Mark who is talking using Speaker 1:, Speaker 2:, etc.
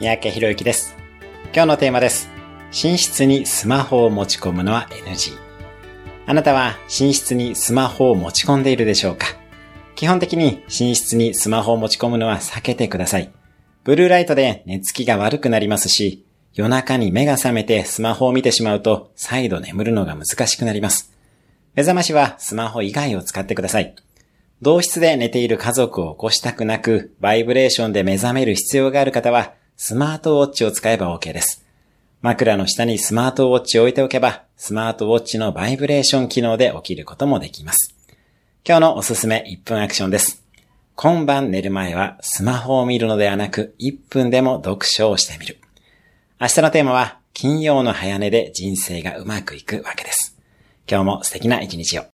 Speaker 1: 三宅博之です。今日のテーマです。寝室にスマホを持ち込むのは NG。あなたは寝室にスマホを持ち込んでいるでしょうか？基本的に寝室にスマホを持ち込むのは避けてください。ブルーライトで寝つきが悪くなりますし、夜中に目が覚めてスマホを見てしまうと再度眠るのが難しくなります。目覚ましはスマホ以外を使ってください。同室で寝ている家族を起こしたくなく、バイブレーションで目覚める必要がある方は、スマートウォッチを使えば OK です。枕の下にスマートウォッチを置いておけば、スマートウォッチのバイブレーション機能で起きることもできます。今日のおすすめ1分アクションです。今晩寝る前はスマホを見るのではなく、1分でも読書をしてみる。明日のテーマは、金曜の早寝で人生がうまくいくわけです。今日も素敵な一日を。